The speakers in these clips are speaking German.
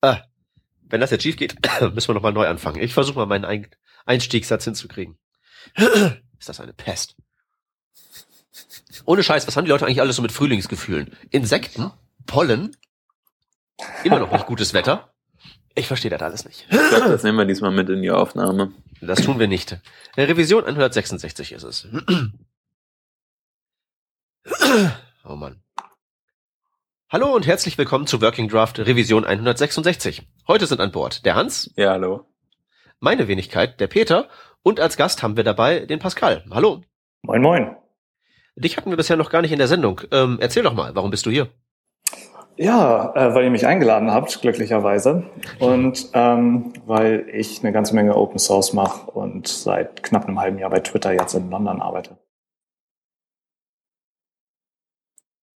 Ah, wenn das jetzt schief geht, müssen wir nochmal neu anfangen. Ich versuche mal meinen Ein Einstiegssatz hinzukriegen. Ist das eine Pest? Ohne Scheiß, was haben die Leute eigentlich alles so mit Frühlingsgefühlen? Insekten? Pollen? Immer noch nicht gutes Wetter? Ich verstehe das alles nicht. Ich glaube, das nehmen wir diesmal mit in die Aufnahme. Das tun wir nicht. Revision 166 ist es. Oh Mann. Hallo und herzlich willkommen zu Working Draft Revision 166. Heute sind an Bord der Hans. Ja, hallo. Meine Wenigkeit, der Peter. Und als Gast haben wir dabei den Pascal. Hallo. Moin, moin. Dich hatten wir bisher noch gar nicht in der Sendung. Ähm, erzähl doch mal, warum bist du hier? Ja, äh, weil ihr mich eingeladen habt, glücklicherweise. Und ähm, weil ich eine ganze Menge Open Source mache und seit knapp einem halben Jahr bei Twitter jetzt in London arbeite.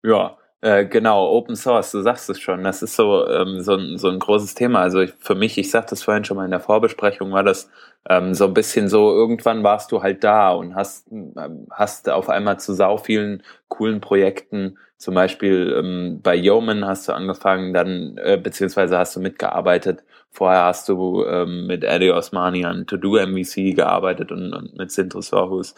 Ja, äh, genau, Open Source, du sagst es schon, das ist so, ähm, so, ein, so ein großes Thema. Also ich, für mich, ich sagte es vorhin schon mal in der Vorbesprechung, war das ähm, so ein bisschen so, irgendwann warst du halt da und hast, ähm, hast auf einmal zu sau vielen coolen Projekten, zum Beispiel ähm, bei Yeoman hast du angefangen, dann, äh, beziehungsweise hast du mitgearbeitet. Vorher hast du ähm, mit Eddie Osmani an To-Do MVC gearbeitet und, und mit Sintus Sorhus.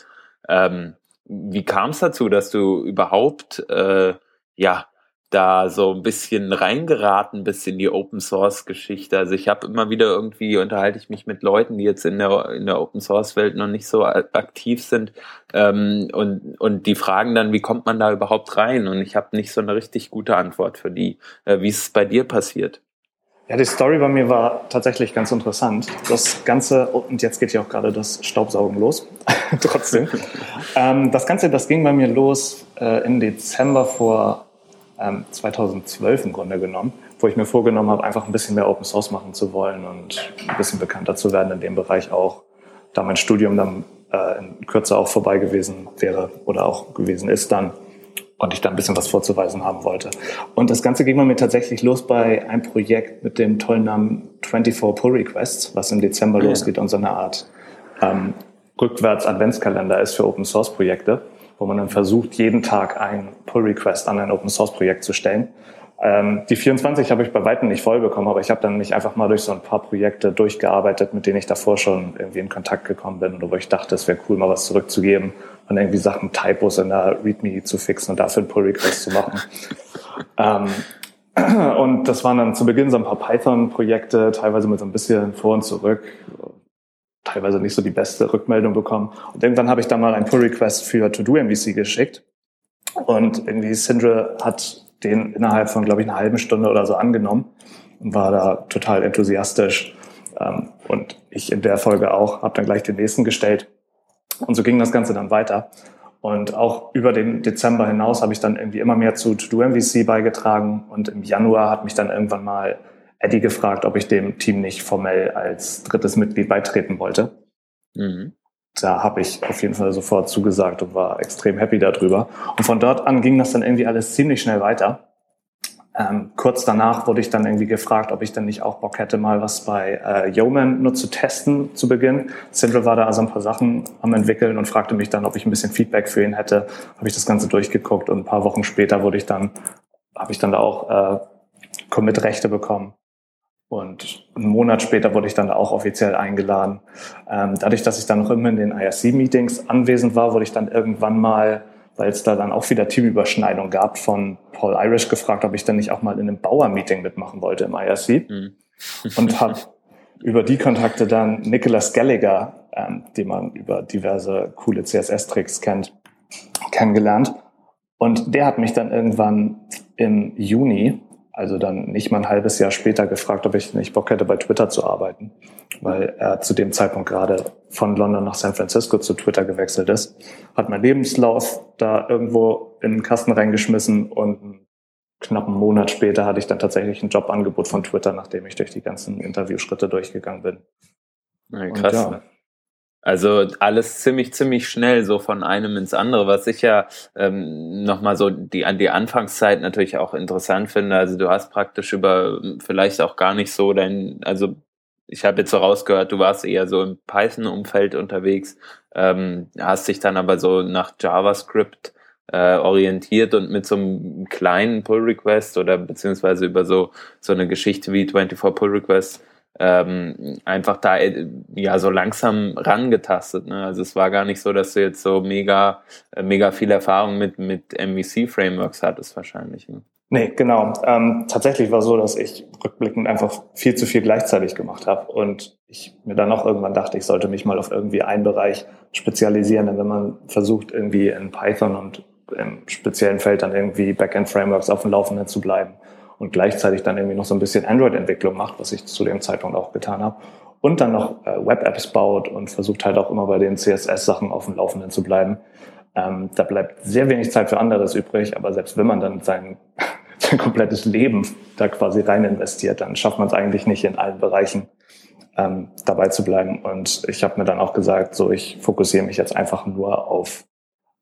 Ähm, wie kam es dazu, dass du überhaupt äh, ja, da so ein bisschen reingeraten bist in die Open Source Geschichte. Also ich habe immer wieder irgendwie unterhalte ich mich mit Leuten, die jetzt in der in der Open Source Welt noch nicht so aktiv sind ähm, und und die fragen dann, wie kommt man da überhaupt rein? Und ich habe nicht so eine richtig gute Antwort für die. Äh, wie ist es bei dir passiert? Ja, die Story bei mir war tatsächlich ganz interessant. Das Ganze, und jetzt geht ja auch gerade das Staubsaugen los, trotzdem. ähm, das Ganze, das ging bei mir los äh, im Dezember vor ähm, 2012 im Grunde genommen, wo ich mir vorgenommen habe, einfach ein bisschen mehr Open Source machen zu wollen und ein bisschen bekannter zu werden in dem Bereich auch, da mein Studium dann äh, in Kürze auch vorbei gewesen wäre oder auch gewesen ist dann und ich da ein bisschen was vorzuweisen haben wollte. Und das Ganze ging bei mir tatsächlich los bei einem Projekt mit dem tollen Namen 24 Pull Requests, was im Dezember ja. losgeht und so eine Art ähm, rückwärts Adventskalender ist für Open Source Projekte wo man dann versucht, jeden Tag ein Pull-Request an ein Open-Source-Projekt zu stellen. Ähm, die 24 habe ich bei weitem nicht voll bekommen, aber ich habe dann mich einfach mal durch so ein paar Projekte durchgearbeitet, mit denen ich davor schon irgendwie in Kontakt gekommen bin oder wo ich dachte, es wäre cool, mal was zurückzugeben und irgendwie Sachen, Typos in der README zu fixen und dafür ein Pull-Request zu machen. ähm, und das waren dann zu Beginn so ein paar Python-Projekte, teilweise mit so ein bisschen vor und zurück, teilweise nicht so die beste Rückmeldung bekommen. Und irgendwann habe ich dann mal ein Pull-Request für To-Do-MVC geschickt. Und irgendwie Sindre hat den innerhalb von, glaube ich, einer halben Stunde oder so angenommen und war da total enthusiastisch. Ähm, und ich in der Folge auch, habe dann gleich den nächsten gestellt. Und so ging das Ganze dann weiter. Und auch über den Dezember hinaus habe ich dann irgendwie immer mehr zu To-Do-MVC beigetragen. Und im Januar hat mich dann irgendwann mal Eddie gefragt, ob ich dem Team nicht formell als drittes Mitglied beitreten wollte. Mhm. Da habe ich auf jeden Fall sofort zugesagt und war extrem happy darüber. Und von dort an ging das dann irgendwie alles ziemlich schnell weiter. Ähm, kurz danach wurde ich dann irgendwie gefragt, ob ich dann nicht auch Bock hätte, mal was bei äh, Yeoman nur zu testen zu Beginn. Central war da also ein paar Sachen am entwickeln und fragte mich dann, ob ich ein bisschen Feedback für ihn hätte. Habe ich das Ganze durchgeguckt und ein paar Wochen später wurde ich dann, habe ich dann da auch äh, Commit-Rechte bekommen und einen Monat später wurde ich dann auch offiziell eingeladen. Ähm, dadurch, dass ich dann noch immer in den IRC-Meetings anwesend war, wurde ich dann irgendwann mal, weil es da dann auch wieder Teamüberschneidung gab, von Paul Irish gefragt, ob ich dann nicht auch mal in einem Bauer-Meeting mitmachen wollte im IRC. Mhm. und habe über die Kontakte dann Nicholas Gallagher, ähm, den man über diverse coole CSS-Tricks kennt, kennengelernt. Und der hat mich dann irgendwann im Juni also dann nicht mal ein halbes Jahr später gefragt, ob ich nicht Bock hätte, bei Twitter zu arbeiten, weil er zu dem Zeitpunkt gerade von London nach San Francisco zu Twitter gewechselt ist, hat mein Lebenslauf da irgendwo in den Kasten reingeschmissen und knapp einen Monat später hatte ich dann tatsächlich ein Jobangebot von Twitter, nachdem ich durch die ganzen Interviewschritte durchgegangen bin. Ja, krass. Und ja, also alles ziemlich, ziemlich schnell so von einem ins andere, was ich ja ähm, nochmal so die, an die Anfangszeit natürlich auch interessant finde. Also du hast praktisch über vielleicht auch gar nicht so dein, also ich habe jetzt so rausgehört, du warst eher so im Python-Umfeld unterwegs, ähm, hast dich dann aber so nach JavaScript äh, orientiert und mit so einem kleinen Pull Request oder beziehungsweise über so so eine Geschichte wie 24 Pull Requests ähm, einfach da äh, ja so langsam rangetastet. Ne? Also es war gar nicht so, dass du jetzt so mega äh, mega viel Erfahrung mit mit MVC Frameworks hattest wahrscheinlich. Ne? Nee, genau. Ähm, tatsächlich war so, dass ich rückblickend einfach viel zu viel gleichzeitig gemacht habe und ich mir dann auch irgendwann dachte, ich sollte mich mal auf irgendwie einen Bereich spezialisieren. Denn wenn man versucht, irgendwie in Python und im speziellen Feld dann irgendwie Backend-Frameworks auf dem Laufenden zu bleiben und gleichzeitig dann irgendwie noch so ein bisschen Android-Entwicklung macht, was ich zu dem Zeitpunkt auch getan habe, und dann noch äh, Web-Apps baut und versucht halt auch immer bei den CSS-Sachen auf dem Laufenden zu bleiben, ähm, da bleibt sehr wenig Zeit für anderes übrig, aber selbst wenn man dann sein sein komplettes Leben da quasi rein investiert, dann schafft man es eigentlich nicht in allen Bereichen ähm, dabei zu bleiben. Und ich habe mir dann auch gesagt, so ich fokussiere mich jetzt einfach nur auf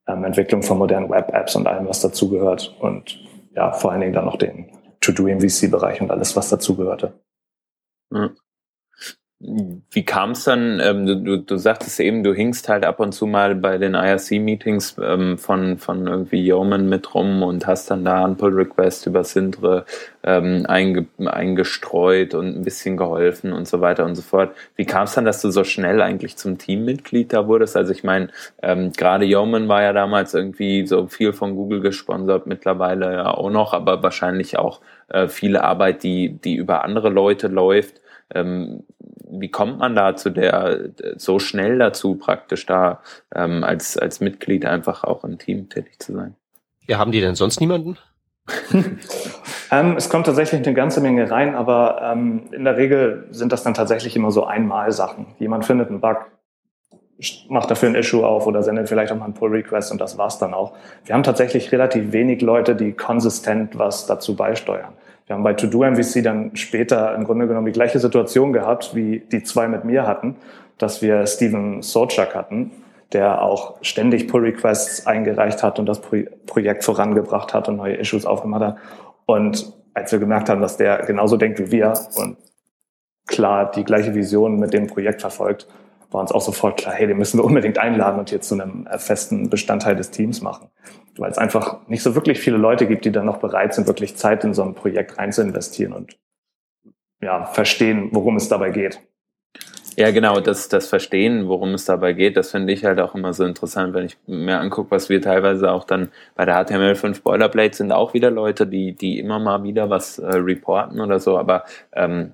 ähm, Entwicklung von modernen Web-Apps und allem, was dazugehört. Und ja, vor allen Dingen dann noch den To-Do im VC-Bereich und alles, was dazugehörte. Mhm. Wie kam es dann, ähm, du, du sagtest eben, du hingst halt ab und zu mal bei den IRC-Meetings ähm, von, von irgendwie Yeoman mit rum und hast dann da einen Pull-Request über Sintre ähm, einge, eingestreut und ein bisschen geholfen und so weiter und so fort. Wie kam es dann, dass du so schnell eigentlich zum Teammitglied da wurdest? Also ich meine, ähm, gerade Yeoman war ja damals irgendwie so viel von Google gesponsert, mittlerweile ja auch noch, aber wahrscheinlich auch äh, viele Arbeit, die, die über andere Leute läuft. Ähm, wie kommt man da zu der so schnell dazu, praktisch da ähm, als, als Mitglied einfach auch im Team tätig zu sein? Ja, haben die denn sonst niemanden? ähm, es kommt tatsächlich eine ganze Menge rein, aber ähm, in der Regel sind das dann tatsächlich immer so Einmal-Sachen. Jemand findet einen Bug, macht dafür ein Issue auf oder sendet vielleicht auch mal einen Pull-Request und das war's dann auch. Wir haben tatsächlich relativ wenig Leute, die konsistent was dazu beisteuern. Wir haben bei To-Do MVC dann später im Grunde genommen die gleiche Situation gehabt, wie die zwei mit mir hatten, dass wir Steven Sochak hatten, der auch ständig Pull-Requests eingereicht hat und das Pro Projekt vorangebracht hat und neue Issues aufgemacht hat. Und als wir gemerkt haben, dass der genauso denkt wie wir und klar die gleiche Vision mit dem Projekt verfolgt, war uns auch sofort klar, hey, den müssen wir unbedingt einladen und hier zu einem äh, festen Bestandteil des Teams machen. Weil es einfach nicht so wirklich viele Leute gibt, die dann noch bereit sind, wirklich Zeit in so ein Projekt rein und ja, verstehen, worum es dabei geht. Ja, genau, das, das Verstehen, worum es dabei geht, das finde ich halt auch immer so interessant, wenn ich mir angucke, was wir teilweise auch dann bei der HTML5 Boilerplate sind auch wieder Leute, die, die immer mal wieder was äh, reporten oder so, aber ähm,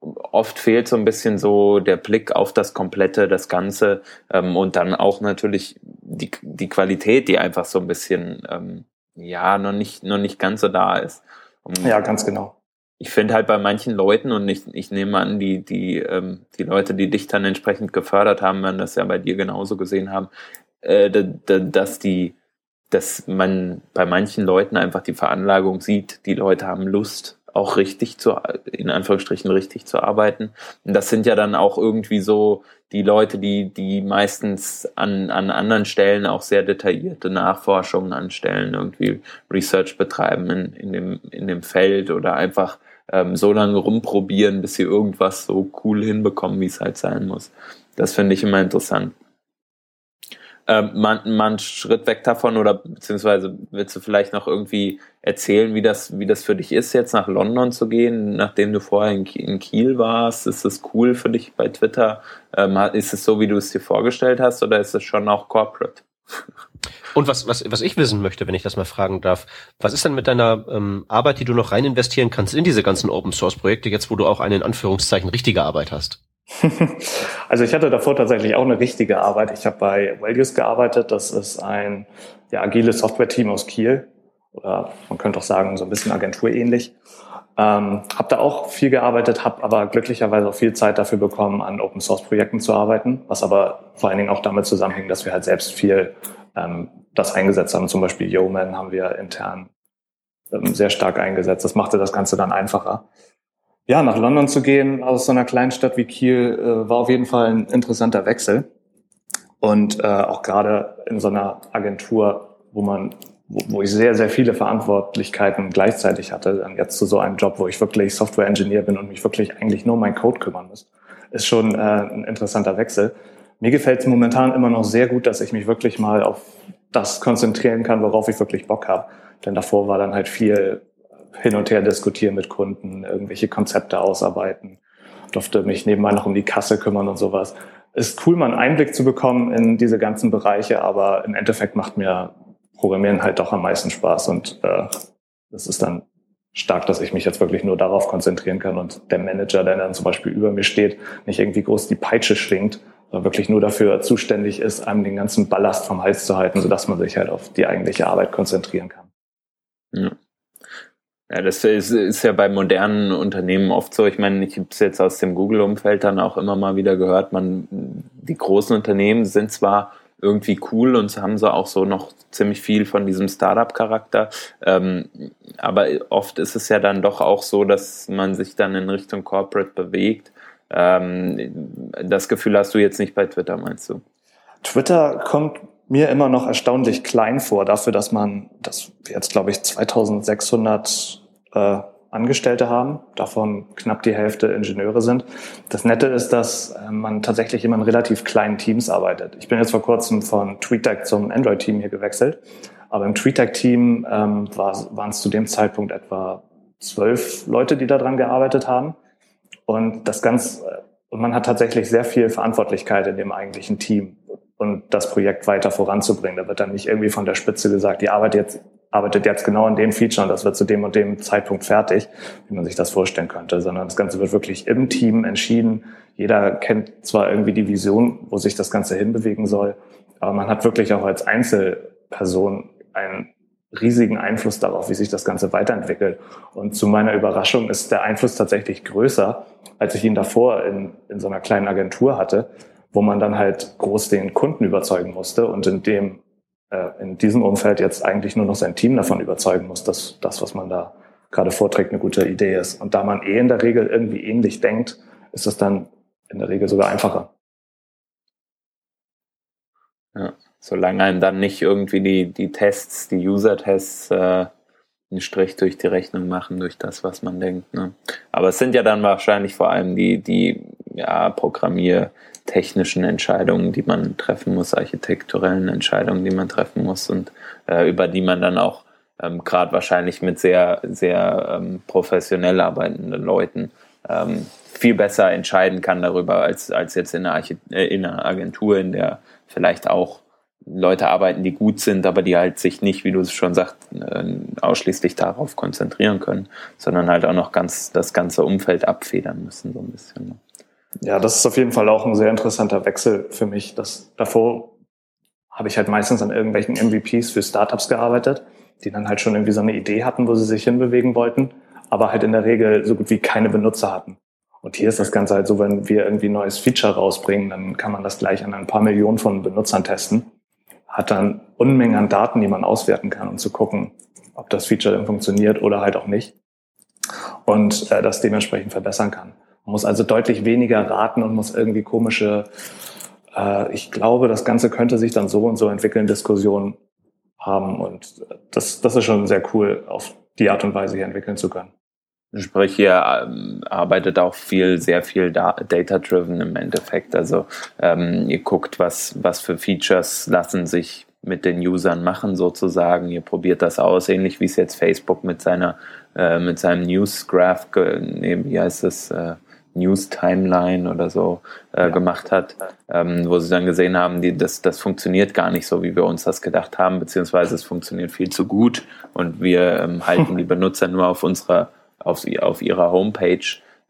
oft fehlt so ein bisschen so der Blick auf das Komplette, das Ganze ähm, und dann auch natürlich die, die Qualität, die einfach so ein bisschen ähm, ja noch nicht noch nicht ganz so da ist. Und ja, ganz genau. Ich finde halt bei manchen Leuten und ich, ich nehme an, die die ähm, die Leute, die dich dann entsprechend gefördert haben, werden das ja bei dir genauso gesehen haben, äh, dass die dass man bei manchen Leuten einfach die Veranlagung sieht, die Leute haben Lust, auch richtig zu, in Anführungsstrichen richtig zu arbeiten. Und das sind ja dann auch irgendwie so die Leute, die, die meistens an, an anderen Stellen auch sehr detaillierte Nachforschungen anstellen, irgendwie Research betreiben in, in, dem, in dem Feld oder einfach ähm, so lange rumprobieren, bis sie irgendwas so cool hinbekommen, wie es halt sein muss. Das finde ich immer interessant ähm, man, man Schritt weg davon oder beziehungsweise willst du vielleicht noch irgendwie erzählen, wie das, wie das für dich ist, jetzt nach London zu gehen, nachdem du vorher in, in Kiel warst? Ist das cool für dich bei Twitter? Ähm, ist es so, wie du es dir vorgestellt hast oder ist es schon auch corporate? Und was, was, was ich wissen möchte, wenn ich das mal fragen darf, was ist denn mit deiner ähm, Arbeit, die du noch rein investieren kannst in diese ganzen Open Source Projekte, jetzt wo du auch eine in Anführungszeichen richtige Arbeit hast? also ich hatte davor tatsächlich auch eine richtige Arbeit. Ich habe bei Values gearbeitet. Das ist ein ja, agiles Software-Team aus Kiel. Oder man könnte auch sagen, so ein bisschen agenturähnlich. Ähm, habe da auch viel gearbeitet, habe aber glücklicherweise auch viel Zeit dafür bekommen, an Open-Source-Projekten zu arbeiten, was aber vor allen Dingen auch damit zusammenhängt, dass wir halt selbst viel ähm, das eingesetzt haben. Zum Beispiel Yeoman haben wir intern ähm, sehr stark eingesetzt. Das machte das Ganze dann einfacher ja, nach London zu gehen aus so einer kleinen Stadt wie Kiel äh, war auf jeden Fall ein interessanter Wechsel. Und äh, auch gerade in so einer Agentur, wo man, wo, wo ich sehr, sehr viele Verantwortlichkeiten gleichzeitig hatte, dann jetzt zu so einem Job, wo ich wirklich Software-Engineer bin und mich wirklich eigentlich nur um meinen Code kümmern muss, ist schon äh, ein interessanter Wechsel. Mir gefällt es momentan immer noch sehr gut, dass ich mich wirklich mal auf das konzentrieren kann, worauf ich wirklich Bock habe. Denn davor war dann halt viel hin und her diskutieren mit Kunden, irgendwelche Konzepte ausarbeiten, durfte mich nebenbei noch um die Kasse kümmern und sowas. Ist cool, mal einen Einblick zu bekommen in diese ganzen Bereiche, aber im Endeffekt macht mir Programmieren halt doch am meisten Spaß und äh, das ist dann stark, dass ich mich jetzt wirklich nur darauf konzentrieren kann und der Manager, der dann zum Beispiel über mir steht, nicht irgendwie groß die Peitsche schwingt, sondern wirklich nur dafür zuständig ist, einem den ganzen Ballast vom Hals zu halten, sodass man sich halt auf die eigentliche Arbeit konzentrieren kann. Ja. Ja, das ist, ist ja bei modernen Unternehmen oft so. Ich meine, ich habe es jetzt aus dem Google-Umfeld dann auch immer mal wieder gehört, man, die großen Unternehmen sind zwar irgendwie cool und haben so auch so noch ziemlich viel von diesem Startup-Charakter. Ähm, aber oft ist es ja dann doch auch so, dass man sich dann in Richtung Corporate bewegt. Ähm, das Gefühl hast du jetzt nicht bei Twitter, meinst du? Twitter kommt mir immer noch erstaunlich klein vor, dafür, dass man, dass jetzt, glaube ich, 2600 äh, Angestellte haben, davon knapp die Hälfte Ingenieure sind. Das Nette ist, dass äh, man tatsächlich immer in relativ kleinen Teams arbeitet. Ich bin jetzt vor kurzem von TweetDeck zum Android-Team hier gewechselt, aber im TweetDeck-Team ähm, war, waren es zu dem Zeitpunkt etwa zwölf Leute, die daran gearbeitet haben. Und das ganz, äh, und man hat tatsächlich sehr viel Verantwortlichkeit in dem eigentlichen Team und das Projekt weiter voranzubringen. Da wird dann nicht irgendwie von der Spitze gesagt, die arbeitet jetzt, arbeitet jetzt genau an dem Feature und das wird zu dem und dem Zeitpunkt fertig, wie man sich das vorstellen könnte, sondern das Ganze wird wirklich im Team entschieden. Jeder kennt zwar irgendwie die Vision, wo sich das Ganze hinbewegen soll, aber man hat wirklich auch als Einzelperson einen riesigen Einfluss darauf, wie sich das Ganze weiterentwickelt. Und zu meiner Überraschung ist der Einfluss tatsächlich größer, als ich ihn davor in, in so einer kleinen Agentur hatte, wo man dann halt groß den Kunden überzeugen musste und in dem in diesem Umfeld jetzt eigentlich nur noch sein Team davon überzeugen muss, dass das, was man da gerade vorträgt, eine gute Idee ist. Und da man eh in der Regel irgendwie ähnlich denkt, ist es dann in der Regel sogar einfacher. Ja, solange einem dann nicht irgendwie die, die Tests, die User-Tests äh, einen Strich durch die Rechnung machen, durch das, was man denkt. Ne? Aber es sind ja dann wahrscheinlich vor allem die, die ja, Programmier- technischen Entscheidungen, die man treffen muss, architekturellen Entscheidungen, die man treffen muss und äh, über die man dann auch ähm, gerade wahrscheinlich mit sehr, sehr ähm, professionell arbeitenden Leuten ähm, viel besser entscheiden kann darüber, als, als jetzt in einer, äh, in einer Agentur, in der vielleicht auch Leute arbeiten, die gut sind, aber die halt sich nicht, wie du es schon sagst, äh, ausschließlich darauf konzentrieren können, sondern halt auch noch ganz das ganze Umfeld abfedern müssen, so ein bisschen. Ja, das ist auf jeden Fall auch ein sehr interessanter Wechsel für mich. Das, davor habe ich halt meistens an irgendwelchen MVPs für Startups gearbeitet, die dann halt schon irgendwie so eine Idee hatten, wo sie sich hinbewegen wollten, aber halt in der Regel so gut wie keine Benutzer hatten. Und hier ist das Ganze halt so, wenn wir irgendwie ein neues Feature rausbringen, dann kann man das gleich an ein paar Millionen von Benutzern testen, hat dann Unmengen an Daten, die man auswerten kann, um zu gucken, ob das Feature dann funktioniert oder halt auch nicht und äh, das dementsprechend verbessern kann. Muss also deutlich weniger raten und muss irgendwie komische, äh, ich glaube, das Ganze könnte sich dann so und so entwickeln, Diskussionen haben. Und das, das ist schon sehr cool, auf die Art und Weise hier entwickeln zu können. Sprich, ihr ähm, arbeitet auch viel, sehr viel data-driven im Endeffekt. Also ähm, ihr guckt, was, was für Features lassen sich mit den Usern machen sozusagen. Ihr probiert das aus, ähnlich wie es jetzt Facebook mit seiner äh, mit seinem News Graph, nee, wie heißt es, äh, News-Timeline oder so äh, ja. gemacht hat, ähm, wo sie dann gesehen haben, die, das, das funktioniert gar nicht so, wie wir uns das gedacht haben, beziehungsweise es funktioniert viel zu gut und wir ähm, halten die Benutzer nur auf unserer, auf, auf ihrer Homepage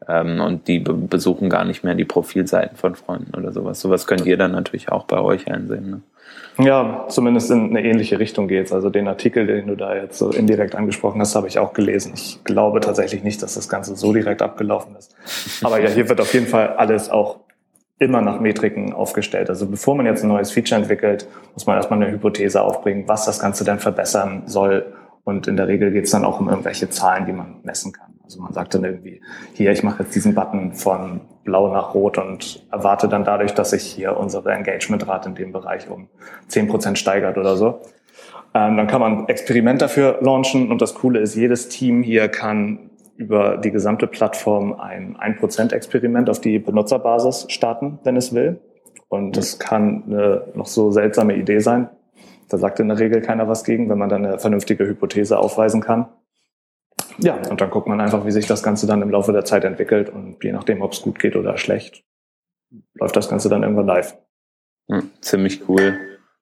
ähm, und die be besuchen gar nicht mehr die Profilseiten von Freunden oder sowas. Sowas könnt ihr dann natürlich auch bei euch einsehen. Ne? Ja, zumindest in eine ähnliche Richtung geht's. Also den Artikel, den du da jetzt so indirekt angesprochen hast, habe ich auch gelesen. Ich glaube tatsächlich nicht, dass das Ganze so direkt abgelaufen ist. Aber ja, hier wird auf jeden Fall alles auch immer nach Metriken aufgestellt. Also bevor man jetzt ein neues Feature entwickelt, muss man erstmal eine Hypothese aufbringen, was das Ganze dann verbessern soll. Und in der Regel geht's dann auch um irgendwelche Zahlen, die man messen kann. Also man sagt dann irgendwie, hier, ich mache jetzt diesen Button von blau nach rot und erwarte dann dadurch, dass sich hier unsere Engagementrate in dem Bereich um zehn Prozent steigert oder so. Ähm, dann kann man Experiment dafür launchen und das Coole ist, jedes Team hier kann über die gesamte Plattform ein 1%-Experiment auf die Benutzerbasis starten, wenn es will. Und das kann eine noch so seltsame Idee sein. Da sagt in der Regel keiner was gegen, wenn man dann eine vernünftige Hypothese aufweisen kann. Ja, und dann guckt man einfach, wie sich das Ganze dann im Laufe der Zeit entwickelt und je nachdem, ob es gut geht oder schlecht, läuft das Ganze dann irgendwann live. Hm, ziemlich cool.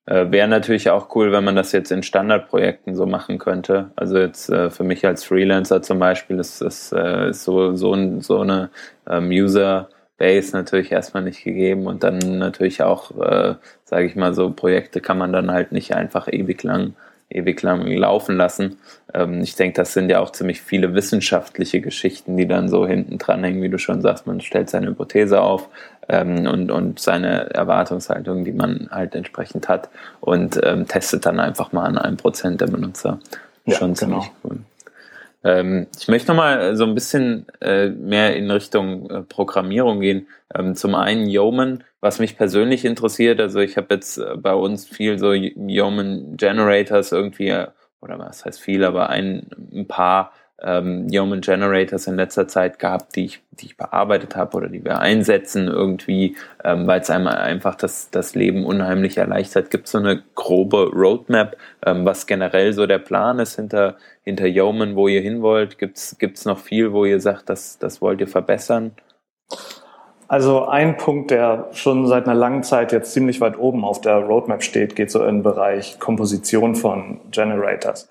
Äh, Wäre natürlich auch cool, wenn man das jetzt in Standardprojekten so machen könnte. Also jetzt äh, für mich als Freelancer zum Beispiel ist das äh, ist so, so, so eine ähm, User Base natürlich erstmal nicht gegeben und dann natürlich auch, äh, sage ich mal, so Projekte kann man dann halt nicht einfach ewig lang ewig lang laufen lassen. Ähm, ich denke, das sind ja auch ziemlich viele wissenschaftliche Geschichten, die dann so hinten dran hängen, wie du schon sagst. Man stellt seine Hypothese auf ähm, und, und seine Erwartungshaltung, die man halt entsprechend hat und ähm, testet dann einfach mal an einem Prozent der Benutzer. Ja, schon ziemlich genau. cool. Ähm, ich möchte nochmal so ein bisschen äh, mehr in Richtung äh, Programmierung gehen. Ähm, zum einen Yeoman, was mich persönlich interessiert. Also ich habe jetzt äh, bei uns viel so Yeoman Generators irgendwie, oder was heißt viel, aber ein, ein paar ähm, Yeoman Generators in letzter Zeit gehabt, die ich, die ich bearbeitet habe oder die wir einsetzen irgendwie, ähm, weil es einem einfach das, das Leben unheimlich erleichtert. Gibt es so eine grobe Roadmap, ähm, was generell so der Plan ist hinter, hinter Yeoman, wo ihr hin wollt? Gibt es noch viel, wo ihr sagt, das, das wollt ihr verbessern? Also ein Punkt, der schon seit einer langen Zeit jetzt ziemlich weit oben auf der Roadmap steht, geht so in den Bereich Komposition von Generators.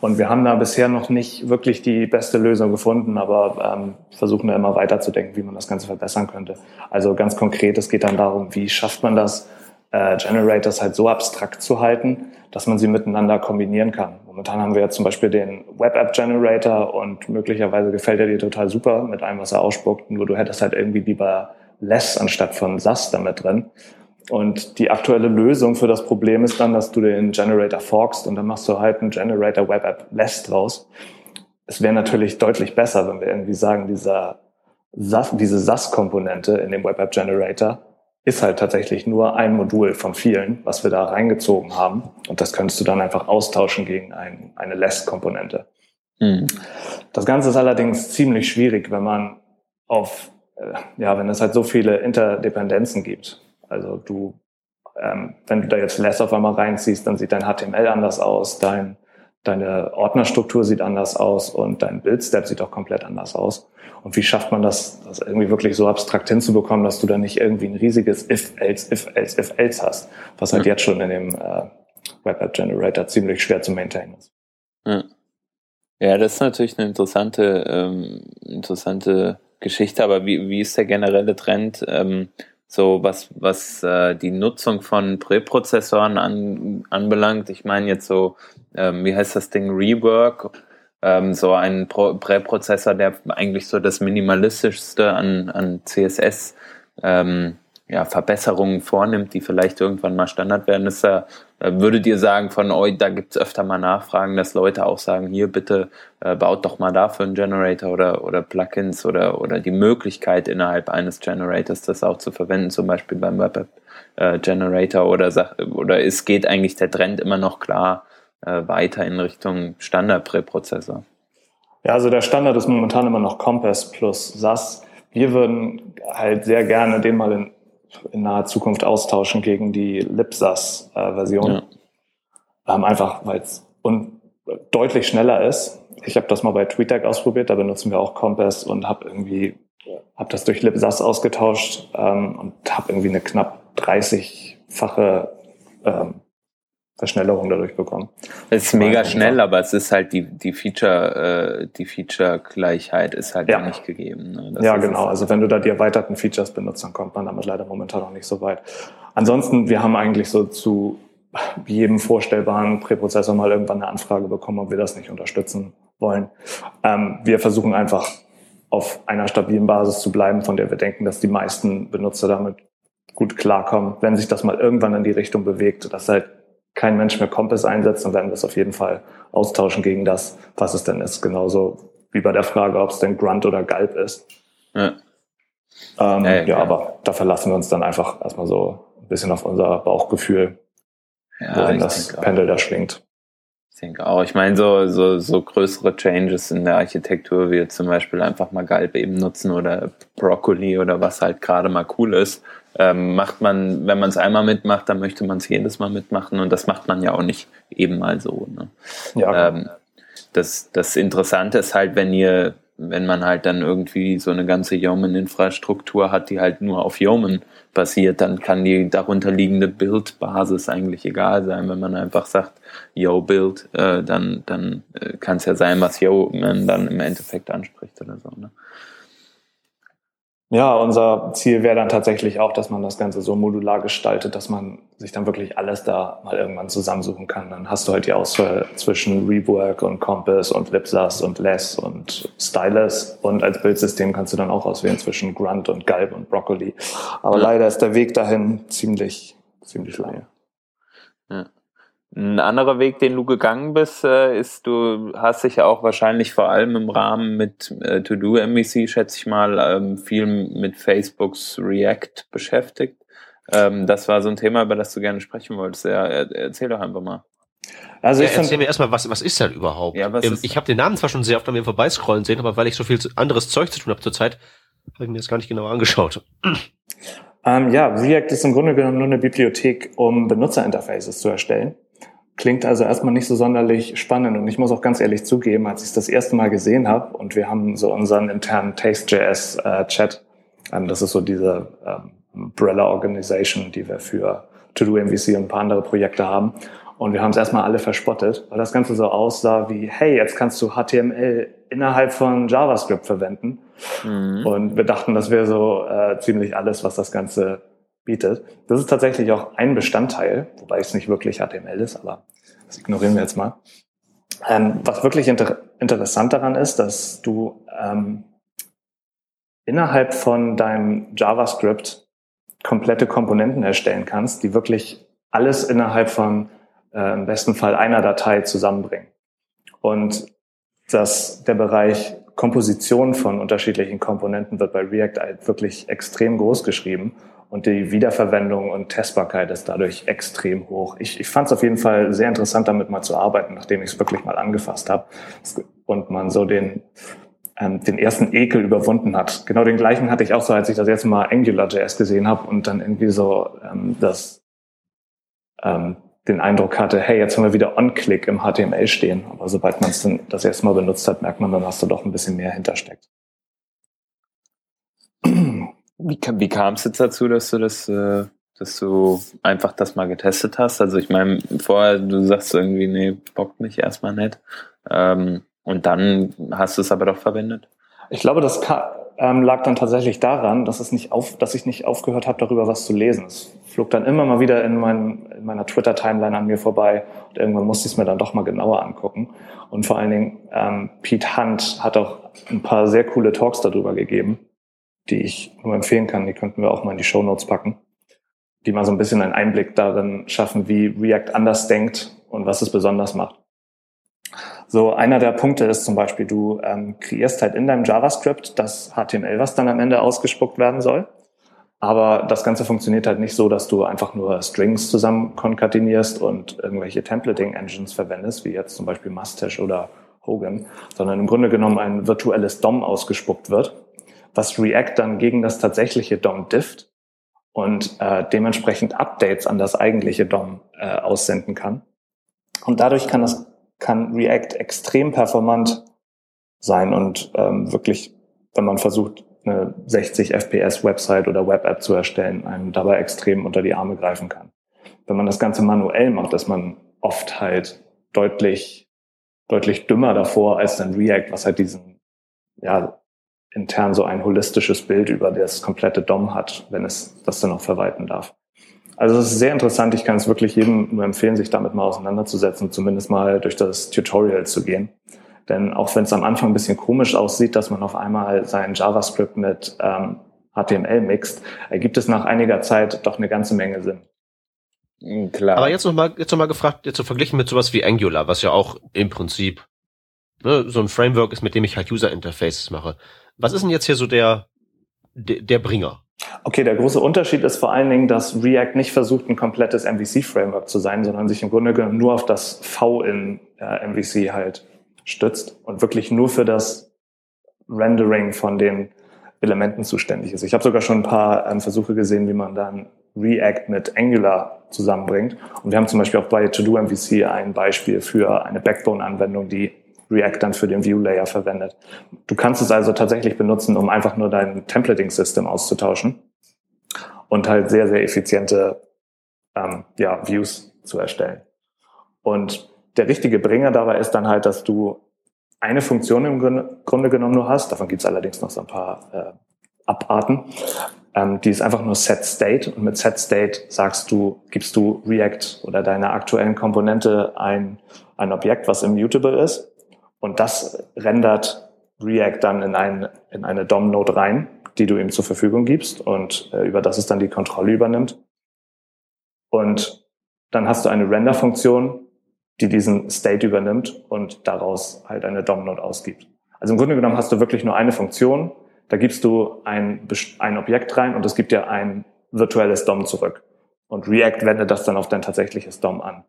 Und wir haben da bisher noch nicht wirklich die beste Lösung gefunden, aber ähm, versuchen da immer weiterzudenken, wie man das Ganze verbessern könnte. Also ganz konkret, es geht dann darum, wie schafft man das, äh, Generators halt so abstrakt zu halten, dass man sie miteinander kombinieren kann. Momentan haben wir ja zum Beispiel den Web-App-Generator und möglicherweise gefällt er dir total super mit allem, was er ausspuckt, nur du hättest halt irgendwie lieber less anstatt von SAS damit drin. Und die aktuelle Lösung für das Problem ist dann, dass du den Generator forkst und dann machst du halt einen Generator Web App Less draus. Es wäre natürlich deutlich besser, wenn wir irgendwie sagen, dieser SAS, diese SAS-Komponente in dem Web App Generator ist halt tatsächlich nur ein Modul von vielen, was wir da reingezogen haben. Und das könntest du dann einfach austauschen gegen ein, eine Less-Komponente. Mhm. Das Ganze ist allerdings ziemlich schwierig, wenn man auf, äh, ja, wenn es halt so viele Interdependenzen gibt. Also du, ähm, wenn du da jetzt Less auf einmal reinziehst, dann sieht dein HTML anders aus, dein, deine Ordnerstruktur sieht anders aus und dein Bildstep sieht auch komplett anders aus. Und wie schafft man das, das irgendwie wirklich so abstrakt hinzubekommen, dass du da nicht irgendwie ein riesiges if, else, if, else, if, else hast, was halt ja. jetzt schon in dem äh, Web App Generator ziemlich schwer zu maintainen ist. Ja. ja, das ist natürlich eine interessante, ähm, interessante Geschichte, aber wie, wie ist der generelle Trend? Ähm, so was, was äh, die Nutzung von Präprozessoren an, anbelangt. Ich meine jetzt so, ähm, wie heißt das Ding, Rework, ähm, so ein Pro Präprozessor, der eigentlich so das minimalistischste an, an CSS ähm, ja, Verbesserungen vornimmt, die vielleicht irgendwann mal Standard werden, ist da, würdet ihr sagen von euch, da gibt's öfter mal Nachfragen, dass Leute auch sagen, hier bitte äh, baut doch mal dafür einen Generator oder, oder Plugins oder, oder die Möglichkeit innerhalb eines Generators das auch zu verwenden, zum Beispiel beim Web äh, Generator oder, oder es geht eigentlich der Trend immer noch klar äh, weiter in Richtung Standard-Präprozessor? Ja, also der Standard ist momentan immer noch Compass plus SAS. Wir würden halt sehr gerne den mal in in naher Zukunft austauschen gegen die Lipsas-Version. Ja. Ähm, einfach, weil es deutlich schneller ist. Ich habe das mal bei TweetDeck ausprobiert, da benutzen wir auch Compass und habe irgendwie habe das durch Lipsas ausgetauscht ähm, und habe irgendwie eine knapp 30-fache ähm, Verschnellerung dadurch bekommen. Es ist mega schnell, aber es ist halt die, die Feature, äh, die Feature-Gleichheit ist halt ja. nicht gegeben. Ne? ja, genau. Also wenn du da die erweiterten Features benutzt, dann kommt man damit leider momentan noch nicht so weit. Ansonsten, wir haben eigentlich so zu jedem vorstellbaren Präprozessor mal irgendwann eine Anfrage bekommen, ob wir das nicht unterstützen wollen. Ähm, wir versuchen einfach auf einer stabilen Basis zu bleiben, von der wir denken, dass die meisten Benutzer damit gut klarkommen. Wenn sich das mal irgendwann in die Richtung bewegt, dass halt kein Mensch mehr Kompass einsetzt, dann werden wir es auf jeden Fall austauschen gegen das, was es denn ist. Genauso wie bei der Frage, ob es denn Grunt oder Galb ist. Ja. Ähm, ja, ja, aber da verlassen wir uns dann einfach erstmal so ein bisschen auf unser Bauchgefühl, ja, wohin das Pendel da schwingt. Ich denke auch. Ich meine, so, so, so größere Changes in der Architektur, wie zum Beispiel einfach mal Galb eben nutzen oder Broccoli oder was halt gerade mal cool ist, ähm, macht man, wenn man es einmal mitmacht, dann möchte man es jedes Mal mitmachen und das macht man ja auch nicht eben mal so. Ne? Ja, ähm, das, das Interessante ist halt, wenn ihr, wenn man halt dann irgendwie so eine ganze Yeoman-Infrastruktur hat, die halt nur auf Yeoman basiert, dann kann die darunterliegende Bildbasis eigentlich egal sein, wenn man einfach sagt, Yo Build, äh, dann, dann äh, kann es ja sein, was Yo man dann im Endeffekt anspricht oder so. Ne? Ja, unser Ziel wäre dann tatsächlich auch, dass man das Ganze so modular gestaltet, dass man sich dann wirklich alles da mal irgendwann zusammensuchen kann. Dann hast du halt die Auswahl zwischen Rework und Compass und Lipsas und Less und Stylus. Und als Bildsystem kannst du dann auch auswählen zwischen Grunt und Galb und Broccoli. Aber leider ist der Weg dahin ziemlich, ziemlich lange. Ein anderer Weg, den du gegangen bist, äh, ist, du hast dich ja auch wahrscheinlich vor allem im Rahmen mit äh, To-Do MVC, schätze ich mal, ähm, viel mit Facebooks React beschäftigt. Ähm, das war so ein Thema, über das du gerne sprechen wolltest. Ja, erzähl doch einfach mal. Also ich ja, erzähl mir erstmal, was, was ist das überhaupt? Ja, was ähm, ich habe den Namen zwar schon sehr oft an mir vorbeiscrollen sehen, aber weil ich so viel anderes Zeug zu tun habe zurzeit, habe ich mir das gar nicht genau angeschaut. Ähm, ja, React ist im Grunde genommen nur eine Bibliothek, um Benutzerinterfaces zu erstellen. Klingt also erstmal nicht so sonderlich spannend und ich muss auch ganz ehrlich zugeben, als ich es das erste Mal gesehen habe und wir haben so unseren internen Taste.js-Chat, äh, ähm, das ist so diese ähm, Umbrella Organization, die wir für To-Do MVC und ein paar andere Projekte haben. Und wir haben es erstmal alle verspottet, weil das Ganze so aussah wie, hey, jetzt kannst du HTML innerhalb von JavaScript verwenden. Mhm. Und wir dachten, das wäre so äh, ziemlich alles, was das Ganze bietet. Das ist tatsächlich auch ein Bestandteil, wobei es nicht wirklich HTML ist, aber das ignorieren wir jetzt mal. Ähm, was wirklich inter interessant daran ist, dass du ähm, innerhalb von deinem JavaScript komplette Komponenten erstellen kannst, die wirklich alles innerhalb von äh, im besten Fall einer Datei zusammenbringen. Und dass der Bereich Komposition von unterschiedlichen Komponenten wird bei React halt wirklich extrem groß geschrieben und die Wiederverwendung und Testbarkeit ist dadurch extrem hoch. Ich, ich fand es auf jeden Fall sehr interessant, damit mal zu arbeiten, nachdem ich es wirklich mal angefasst habe und man so den ähm, den ersten Ekel überwunden hat. Genau den gleichen hatte ich auch so, als ich das erste Mal AngularJS gesehen habe und dann irgendwie so ähm, das ähm, den Eindruck hatte, hey, jetzt haben wir wieder On-Click im HTML stehen. Aber sobald man es dann das erste Mal benutzt hat, merkt man dann, dass da doch ein bisschen mehr hintersteckt. Wie, wie kam es jetzt dazu, dass du das, äh, dass du einfach das mal getestet hast? Also ich meine, vorher, du sagst irgendwie, nee, bockt mich erstmal nicht. Ähm, und dann hast du es aber doch verwendet? Ich glaube, das ähm, lag dann tatsächlich daran, dass, es nicht auf, dass ich nicht aufgehört habe, darüber was zu lesen. Es flog dann immer mal wieder in, mein, in meiner Twitter-Timeline an mir vorbei und irgendwann musste ich es mir dann doch mal genauer angucken. Und vor allen Dingen ähm, Pete Hunt hat auch ein paar sehr coole Talks darüber gegeben die ich nur empfehlen kann. Die könnten wir auch mal in die Show Notes packen, die mal so ein bisschen einen Einblick darin schaffen, wie React anders denkt und was es besonders macht. So, einer der Punkte ist zum Beispiel, du ähm, kreierst halt in deinem JavaScript das HTML, was dann am Ende ausgespuckt werden soll. Aber das Ganze funktioniert halt nicht so, dass du einfach nur Strings zusammen konkatenierst und irgendwelche Templating-Engines verwendest, wie jetzt zum Beispiel Mustache oder Hogan, sondern im Grunde genommen ein virtuelles DOM ausgespuckt wird was React dann gegen das tatsächliche DOM difft und äh, dementsprechend Updates an das eigentliche DOM äh, aussenden kann. Und dadurch kann das kann React extrem performant sein und ähm, wirklich, wenn man versucht, eine 60 FPS Website oder Web App zu erstellen, einem dabei extrem unter die Arme greifen kann. Wenn man das Ganze manuell macht, ist man oft halt deutlich, deutlich dümmer davor als dann React, was halt diesen, ja, intern so ein holistisches Bild über das komplette DOM hat, wenn es das dann auch verwalten darf. Also es ist sehr interessant. Ich kann es wirklich jedem nur empfehlen, sich damit mal auseinanderzusetzen, zumindest mal durch das Tutorial zu gehen. Denn auch wenn es am Anfang ein bisschen komisch aussieht, dass man auf einmal sein JavaScript mit ähm, HTML mixt, ergibt es nach einiger Zeit doch eine ganze Menge Sinn. Hm, klar. Aber jetzt noch mal, jetzt noch mal gefragt, jetzt so verglichen mit sowas wie Angular, was ja auch im Prinzip ne, so ein Framework ist, mit dem ich halt User Interfaces mache. Was ist denn jetzt hier so der, der, der Bringer? Okay, der große Unterschied ist vor allen Dingen, dass React nicht versucht, ein komplettes MVC-Framework zu sein, sondern sich im Grunde genommen nur auf das V in äh, MVC halt stützt und wirklich nur für das Rendering von den Elementen zuständig ist. Ich habe sogar schon ein paar ähm, Versuche gesehen, wie man dann React mit Angular zusammenbringt. Und wir haben zum Beispiel auch bei To-Do MVC ein Beispiel für eine Backbone-Anwendung, die React dann für den View-Layer verwendet. Du kannst es also tatsächlich benutzen, um einfach nur dein Templating-System auszutauschen und halt sehr, sehr effiziente ähm, ja, Views zu erstellen. Und der richtige Bringer dabei ist dann halt, dass du eine Funktion im Grunde genommen nur hast. Davon gibt es allerdings noch so ein paar äh, Abarten. Ähm, die ist einfach nur Set State und mit Set State sagst du, gibst du React oder deiner aktuellen Komponente ein, ein Objekt, was immutable ist und das rendert React dann in, ein, in eine DOM-Node rein, die du ihm zur Verfügung gibst und äh, über das es dann die Kontrolle übernimmt. Und dann hast du eine Render-Funktion, die diesen State übernimmt und daraus halt eine DOM-Node ausgibt. Also im Grunde genommen hast du wirklich nur eine Funktion, da gibst du ein, ein Objekt rein und es gibt dir ein virtuelles DOM zurück. Und React wendet das dann auf dein tatsächliches DOM an.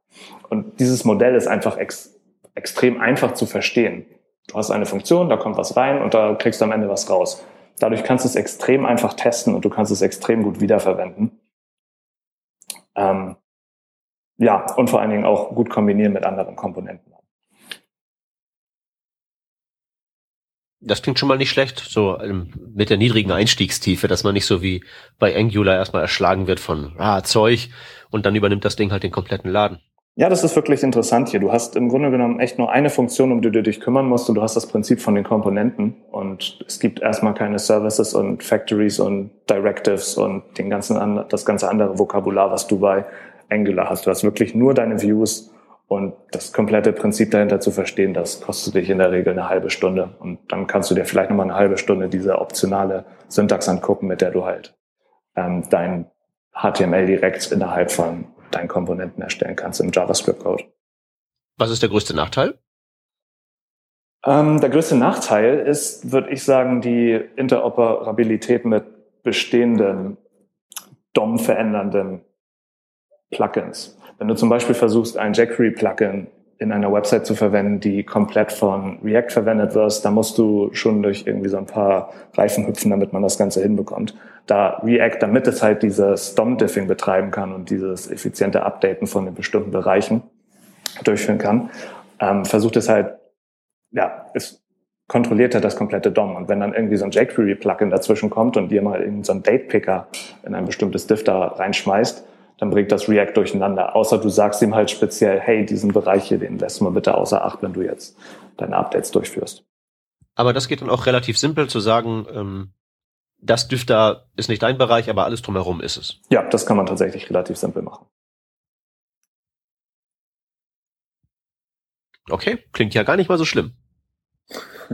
Und dieses Modell ist einfach ex extrem einfach zu verstehen. Du hast eine Funktion, da kommt was rein und da kriegst du am Ende was raus. Dadurch kannst du es extrem einfach testen und du kannst es extrem gut wiederverwenden. Ähm, ja, und vor allen Dingen auch gut kombinieren mit anderen Komponenten. Das klingt schon mal nicht schlecht, so ähm, mit der niedrigen Einstiegstiefe, dass man nicht so wie bei Angular erstmal erschlagen wird von ah, Zeug und dann übernimmt das Ding halt den kompletten Laden. Ja, das ist wirklich interessant hier. Du hast im Grunde genommen echt nur eine Funktion, um die du dich kümmern musst und du hast das Prinzip von den Komponenten und es gibt erstmal keine Services und Factories und Directives und den ganzen, das ganze andere Vokabular, was du bei Angular hast. Du hast wirklich nur deine Views und das komplette Prinzip dahinter zu verstehen, das kostet dich in der Regel eine halbe Stunde. Und dann kannst du dir vielleicht nochmal eine halbe Stunde diese optionale Syntax angucken, mit der du halt ähm, dein HTML direkt innerhalb von deinen Komponenten erstellen kannst im JavaScript-Code. Was ist der größte Nachteil? Ähm, der größte Nachteil ist, würde ich sagen, die Interoperabilität mit bestehenden DOM-verändernden Plugins. Wenn du zum Beispiel versuchst, ein jQuery-Plugin in einer Website zu verwenden, die komplett von React verwendet wird, da musst du schon durch irgendwie so ein paar Reifen hüpfen, damit man das Ganze hinbekommt. Da React, damit es halt dieses DOM-Diffing betreiben kann und dieses effiziente Updaten von den bestimmten Bereichen durchführen kann, ähm, versucht es halt, ja, es kontrolliert halt das komplette DOM. Und wenn dann irgendwie so ein jQuery-Plugin dazwischen kommt und dir mal in so ein Date-Picker in ein bestimmtes Diff da reinschmeißt, dann bringt das React durcheinander. Außer du sagst ihm halt speziell, hey, diesen Bereich hier, den lässt mal bitte außer Acht, wenn du jetzt deine Updates durchführst. Aber das geht dann auch relativ simpel zu sagen, ähm, das Düfter ist nicht dein Bereich, aber alles drumherum ist es. Ja, das kann man tatsächlich relativ simpel machen. Okay, klingt ja gar nicht mal so schlimm.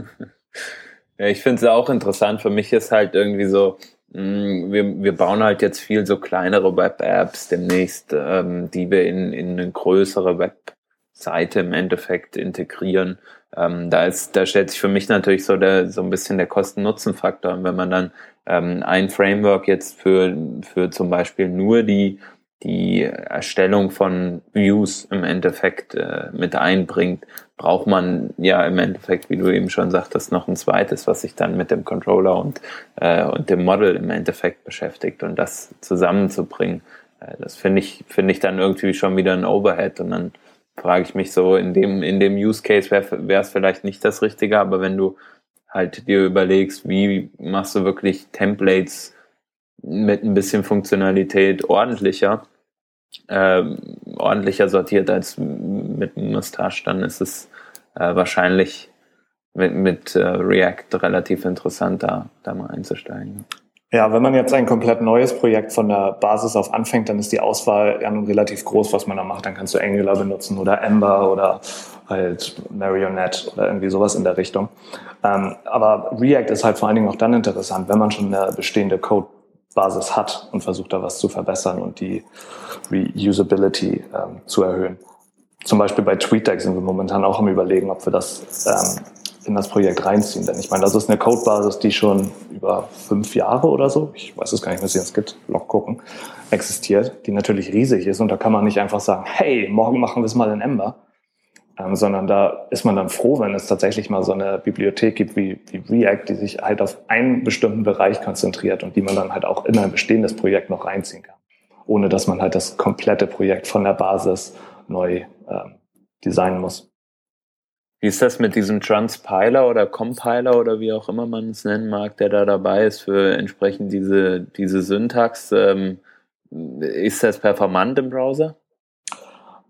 ja, ich finde es auch interessant. Für mich ist halt irgendwie so, wir, wir bauen halt jetzt viel so kleinere Web-Apps demnächst, ähm, die wir in, in eine größere Webseite im Endeffekt integrieren. Ähm, da ist, da stellt sich für mich natürlich so der, so ein bisschen der Kosten-Nutzen-Faktor. Wenn man dann ähm, ein Framework jetzt für, für zum Beispiel nur die die Erstellung von Views im Endeffekt äh, mit einbringt, braucht man ja im Endeffekt, wie du eben schon sagtest, noch ein zweites, was sich dann mit dem Controller und, äh, und dem Model im Endeffekt beschäftigt und das zusammenzubringen. Äh, das finde ich, finde ich dann irgendwie schon wieder ein Overhead und dann frage ich mich so, in dem, in dem Use Case wäre es vielleicht nicht das Richtige, aber wenn du halt dir überlegst, wie machst du wirklich Templates mit ein bisschen Funktionalität ordentlicher, äh, ordentlicher sortiert als mit Mustache, dann ist es äh, wahrscheinlich mit, mit äh, React relativ interessant, da, da mal einzusteigen. Ja, wenn man jetzt ein komplett neues Projekt von der Basis auf anfängt, dann ist die Auswahl ja nun relativ groß, was man da macht. Dann kannst du Angular benutzen oder Ember oder halt Marionette oder irgendwie sowas in der Richtung. Ähm, aber React ist halt vor allen Dingen auch dann interessant, wenn man schon eine bestehende Code Basis hat und versucht da was zu verbessern und die Reusability ähm, zu erhöhen. Zum Beispiel bei TweetDeck sind wir momentan auch am überlegen, ob wir das ähm, in das Projekt reinziehen. Denn ich meine, das ist eine Codebasis, die schon über fünf Jahre oder so, ich weiß es gar nicht, was es jetzt gibt, Log gucken, existiert, die natürlich riesig ist. Und da kann man nicht einfach sagen, hey, morgen machen wir es mal in Ember, ähm, sondern da ist man dann froh, wenn es tatsächlich mal so eine Bibliothek gibt wie, wie React, die sich halt auf einen bestimmten Bereich konzentriert und die man dann halt auch in ein bestehendes Projekt noch reinziehen kann, ohne dass man halt das komplette Projekt von der Basis neu ähm, designen muss. Wie ist das mit diesem Transpiler oder Compiler oder wie auch immer man es nennen mag, der da dabei ist für entsprechend diese, diese Syntax? Ähm, ist das performant im Browser?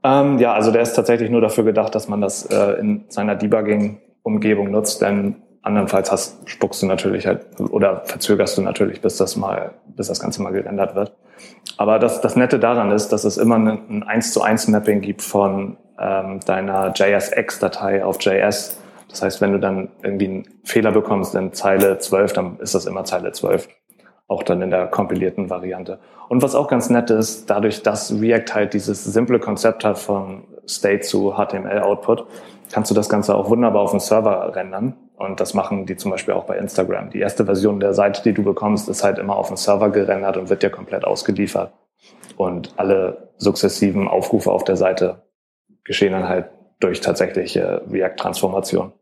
Ähm, ja, also der ist tatsächlich nur dafür gedacht, dass man das äh, in seiner Debugging-Umgebung nutzt, denn andernfalls hast, spuckst du natürlich halt oder verzögerst du natürlich, bis das mal, bis das Ganze mal gerendert wird. Aber das, das Nette daran ist, dass es immer ein 1 zu 1 Mapping gibt von ähm, deiner JSX-Datei auf JS. Das heißt, wenn du dann irgendwie einen Fehler bekommst in Zeile 12, dann ist das immer Zeile 12. Auch dann in der kompilierten Variante. Und was auch ganz nett ist, dadurch, dass React halt dieses simple Konzept hat von State zu HTML-Output, kannst du das Ganze auch wunderbar auf dem Server rendern. Und das machen die zum Beispiel auch bei Instagram. Die erste Version der Seite, die du bekommst, ist halt immer auf dem Server gerendert und wird dir komplett ausgeliefert. Und alle sukzessiven Aufrufe auf der Seite geschehen dann halt durch tatsächliche React-Transformation.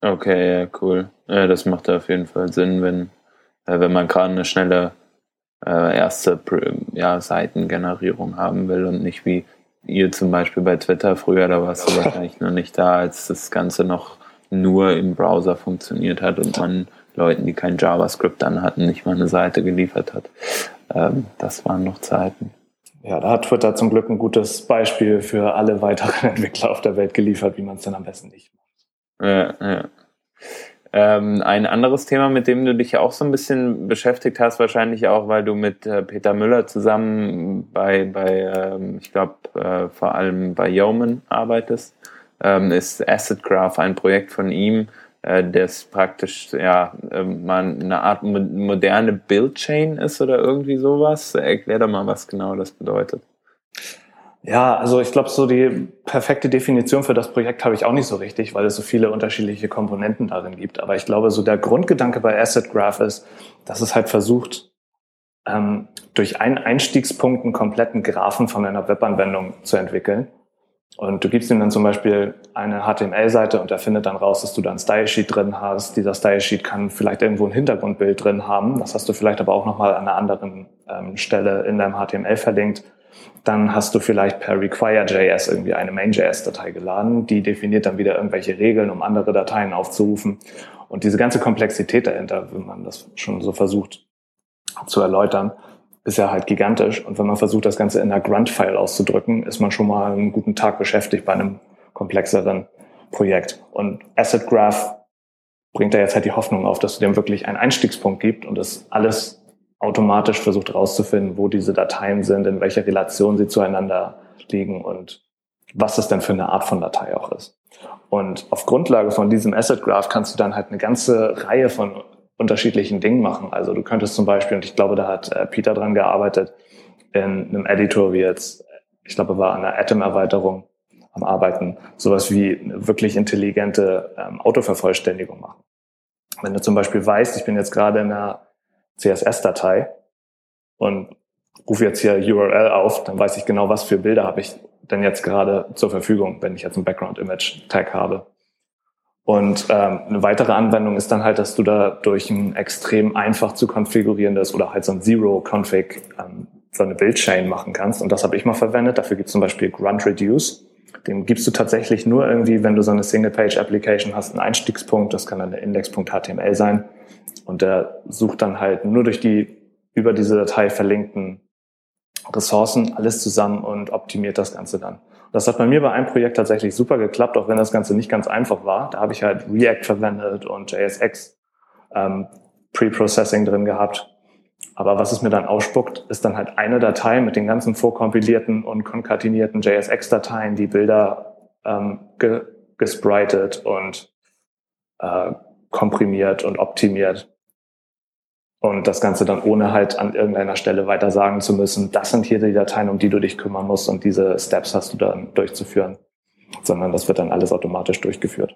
Okay, ja, cool. Ja, das macht auf jeden Fall Sinn, wenn, wenn man gerade eine schnelle äh, erste ja, Seitengenerierung haben will und nicht wie ihr zum Beispiel bei Twitter früher, da warst du wahrscheinlich noch nicht da, als das Ganze noch nur im Browser funktioniert hat und man Leuten, die kein JavaScript dann hatten, nicht mal eine Seite geliefert hat. Ähm, das waren noch Zeiten. Ja, da hat Twitter zum Glück ein gutes Beispiel für alle weiteren Entwickler auf der Welt geliefert, wie man es dann am besten nicht macht. Ja, ja. Ähm, ein anderes Thema, mit dem du dich ja auch so ein bisschen beschäftigt hast, wahrscheinlich auch, weil du mit äh, Peter Müller zusammen bei, bei ähm, ich glaube, äh, vor allem bei Yeoman arbeitest, ähm, ist Asset Graph ein Projekt von ihm, äh, das praktisch ja ähm, mal eine Art moderne Build-Chain ist oder irgendwie sowas. Erklär doch mal, was genau das bedeutet. Ja, also ich glaube, so die perfekte Definition für das Projekt habe ich auch nicht so richtig, weil es so viele unterschiedliche Komponenten darin gibt. Aber ich glaube, so der Grundgedanke bei Asset Graph ist, dass es halt versucht, ähm, durch einen Einstiegspunkt einen kompletten Graphen von einer Webanwendung zu entwickeln. Und du gibst ihm dann zum Beispiel eine HTML-Seite und er findet dann raus, dass du da ein Style-Sheet drin hast. Dieser Style-Sheet kann vielleicht irgendwo ein Hintergrundbild drin haben. Das hast du vielleicht aber auch nochmal an einer anderen ähm, Stelle in deinem HTML verlinkt. Dann hast du vielleicht per Require.js irgendwie eine Main.js-Datei geladen. Die definiert dann wieder irgendwelche Regeln, um andere Dateien aufzurufen. Und diese ganze Komplexität dahinter, wenn man das schon so versucht zu erläutern, ist ja halt gigantisch. Und wenn man versucht, das Ganze in einer Grunt-File auszudrücken, ist man schon mal einen guten Tag beschäftigt bei einem komplexeren Projekt. Und Asset Graph bringt da jetzt halt die Hoffnung auf, dass du dem wirklich einen Einstiegspunkt gibt und das alles automatisch versucht herauszufinden, wo diese Dateien sind, in welcher Relation sie zueinander liegen und was das denn für eine Art von Datei auch ist. Und auf Grundlage von diesem Asset Graph kannst du dann halt eine ganze Reihe von unterschiedlichen Dingen machen. Also du könntest zum Beispiel, und ich glaube, da hat äh, Peter dran gearbeitet, in einem Editor wie jetzt, ich glaube, war an einer Atom-Erweiterung am Arbeiten, sowas wie eine wirklich intelligente ähm, Autovervollständigung machen. Wenn du zum Beispiel weißt, ich bin jetzt gerade in einer CSS-Datei und rufe jetzt hier URL auf, dann weiß ich genau, was für Bilder habe ich denn jetzt gerade zur Verfügung, wenn ich jetzt einen Background-Image-Tag habe. Und ähm, eine weitere Anwendung ist dann halt, dass du da durch ein extrem einfach zu konfigurierendes oder halt so ein Zero-Config ähm, so eine Build-Chain machen kannst. Und das habe ich mal verwendet. Dafür gibt es zum Beispiel Grunt Reduce. Den gibst du tatsächlich nur irgendwie, wenn du so eine Single-Page-Application hast, einen Einstiegspunkt. Das kann dann der Index.html sein. Und der sucht dann halt nur durch die über diese Datei verlinkten Ressourcen alles zusammen und optimiert das Ganze dann. Das hat bei mir bei einem Projekt tatsächlich super geklappt, auch wenn das Ganze nicht ganz einfach war. Da habe ich halt React verwendet und JSX ähm, Pre-Processing drin gehabt. Aber was es mir dann ausspuckt, ist dann halt eine Datei mit den ganzen vorkompilierten und konkatenierten JSX-Dateien, die Bilder ähm, ge gespritet und äh, komprimiert und optimiert. Und das Ganze dann ohne halt an irgendeiner Stelle weiter sagen zu müssen, das sind hier die Dateien, um die du dich kümmern musst und diese Steps hast du dann durchzuführen, sondern das wird dann alles automatisch durchgeführt.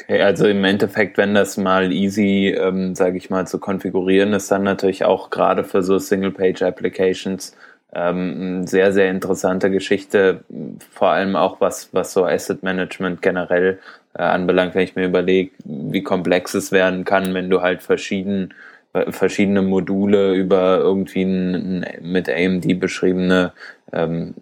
Okay, also im Endeffekt, wenn das mal easy, ähm, sage ich mal, zu konfigurieren ist, dann natürlich auch gerade für so Single-Page-Applications ähm, sehr, sehr interessante Geschichte, vor allem auch was, was so Asset Management generell äh, anbelangt, wenn ich mir überlege, wie komplex es werden kann, wenn du halt verschieden, äh, verschiedene Module über irgendwie ein, ein mit AMD beschriebene ähm,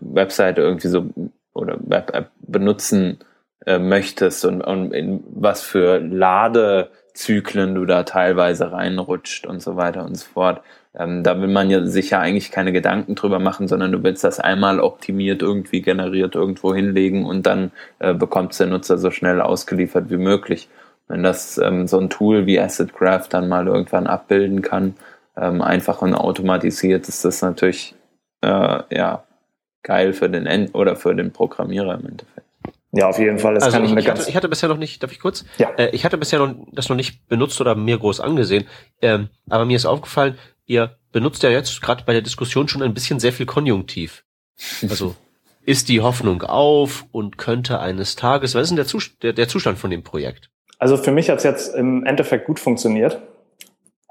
Webseite irgendwie so oder Web-App benutzen äh, möchtest und, und in was für Ladezyklen du da teilweise reinrutscht und so weiter und so fort. Ähm, da will man ja sich ja eigentlich keine Gedanken drüber machen, sondern du willst das einmal optimiert irgendwie generiert irgendwo hinlegen und dann äh, bekommt der Nutzer so schnell ausgeliefert wie möglich. Wenn das ähm, so ein Tool wie Asset Graph dann mal irgendwann abbilden kann, ähm, einfach und automatisiert, ist das natürlich äh, ja geil für den End oder für den Programmierer im Endeffekt. Ja, auf jeden Fall. Es also ich, ich, hatte, ich hatte bisher noch nicht, darf ich kurz? Ja. Äh, ich hatte bisher noch, das noch nicht benutzt oder mir groß angesehen. Ähm, aber mir ist aufgefallen, ihr benutzt ja jetzt gerade bei der Diskussion schon ein bisschen sehr viel Konjunktiv. Also ist die Hoffnung auf und könnte eines Tages, was ist denn der, Zustand, der, der Zustand von dem Projekt? Also für mich hat es jetzt im Endeffekt gut funktioniert.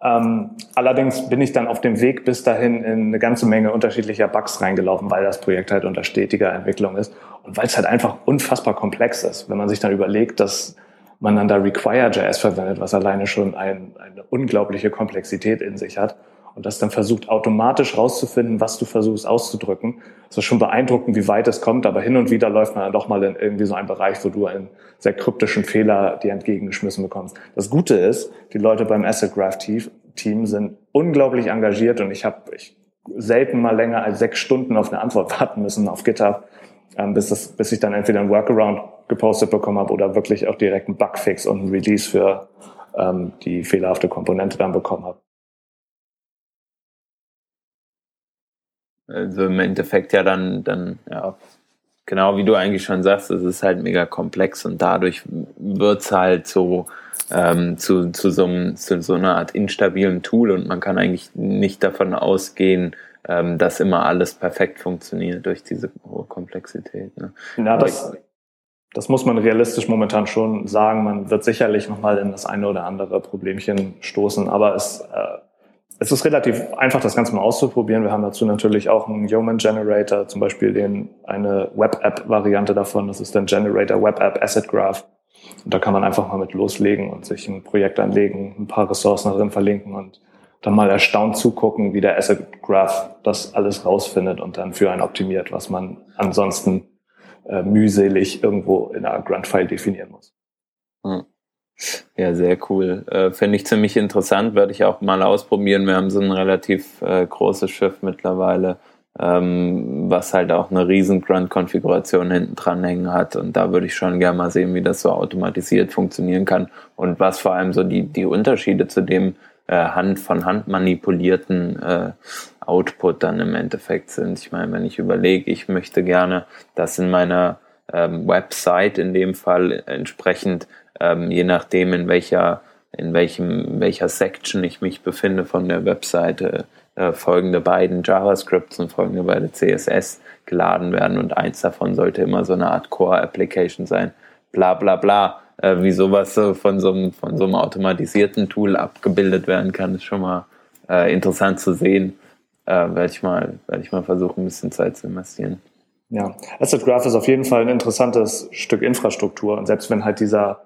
Ähm, allerdings bin ich dann auf dem Weg bis dahin in eine ganze Menge unterschiedlicher Bugs reingelaufen, weil das Projekt halt unter stetiger Entwicklung ist und weil es halt einfach unfassbar komplex ist. Wenn man sich dann überlegt, dass man dann da Require.js verwendet, was alleine schon ein, eine unglaubliche Komplexität in sich hat und das dann versucht automatisch rauszufinden, was du versuchst auszudrücken. Es ist schon beeindruckend, wie weit es kommt, aber hin und wieder läuft man dann doch mal in irgendwie so einen Bereich, wo du einen sehr kryptischen Fehler dir entgegengeschmissen bekommst. Das Gute ist, die Leute beim Asset Graph Team sind unglaublich engagiert und ich habe ich selten mal länger als sechs Stunden auf eine Antwort warten müssen auf GitHub, ähm, bis, das, bis ich dann entweder ein Workaround gepostet bekommen habe oder wirklich auch direkt einen Bugfix und ein Release für ähm, die fehlerhafte Komponente dann bekommen habe. Also im Endeffekt ja dann, dann, ja, genau wie du eigentlich schon sagst, es ist halt mega komplex und dadurch wird's halt so ähm, zu, zu, so einem, zu so einer Art instabilen Tool und man kann eigentlich nicht davon ausgehen, ähm, dass immer alles perfekt funktioniert durch diese hohe Komplexität. Ne? Ja, das, das muss man realistisch momentan schon sagen. Man wird sicherlich nochmal in das eine oder andere Problemchen stoßen, aber es äh, es ist relativ einfach, das Ganze mal auszuprobieren. Wir haben dazu natürlich auch einen Human Generator, zum Beispiel den, eine Web-App-Variante davon. Das ist dann Generator Web App Asset Graph. Und da kann man einfach mal mit loslegen und sich ein Projekt anlegen, ein paar Ressourcen darin verlinken und dann mal erstaunt zugucken, wie der Asset Graph das alles rausfindet und dann für einen optimiert, was man ansonsten äh, mühselig irgendwo in einer Grunt-File definieren muss. Hm. Ja, sehr cool. Äh, Finde ich ziemlich interessant, werde ich auch mal ausprobieren. Wir haben so ein relativ äh, großes Schiff mittlerweile, ähm, was halt auch eine riesen Grunt-Konfiguration hinten dran hängen hat. Und da würde ich schon gerne mal sehen, wie das so automatisiert funktionieren kann und was vor allem so die, die Unterschiede zu dem äh, Hand von Hand manipulierten äh, Output dann im Endeffekt sind. Ich meine, wenn ich überlege, ich möchte gerne, dass in meiner ähm, Website in dem Fall entsprechend ähm, je nachdem, in welcher, in welchem, welcher Section ich mich befinde von der Webseite, äh, folgende beiden JavaScripts und folgende beide CSS geladen werden und eins davon sollte immer so eine Art Core-Application sein. Bla bla bla. Äh, wie sowas äh, von, so einem, von so einem automatisierten Tool abgebildet werden kann, ist schon mal äh, interessant zu sehen. Äh, werde ich, mal, werd ich mal versuchen, ein bisschen Zeit zu investieren. Ja, Asset Graph ist auf jeden Fall ein interessantes Stück Infrastruktur. Und selbst wenn halt dieser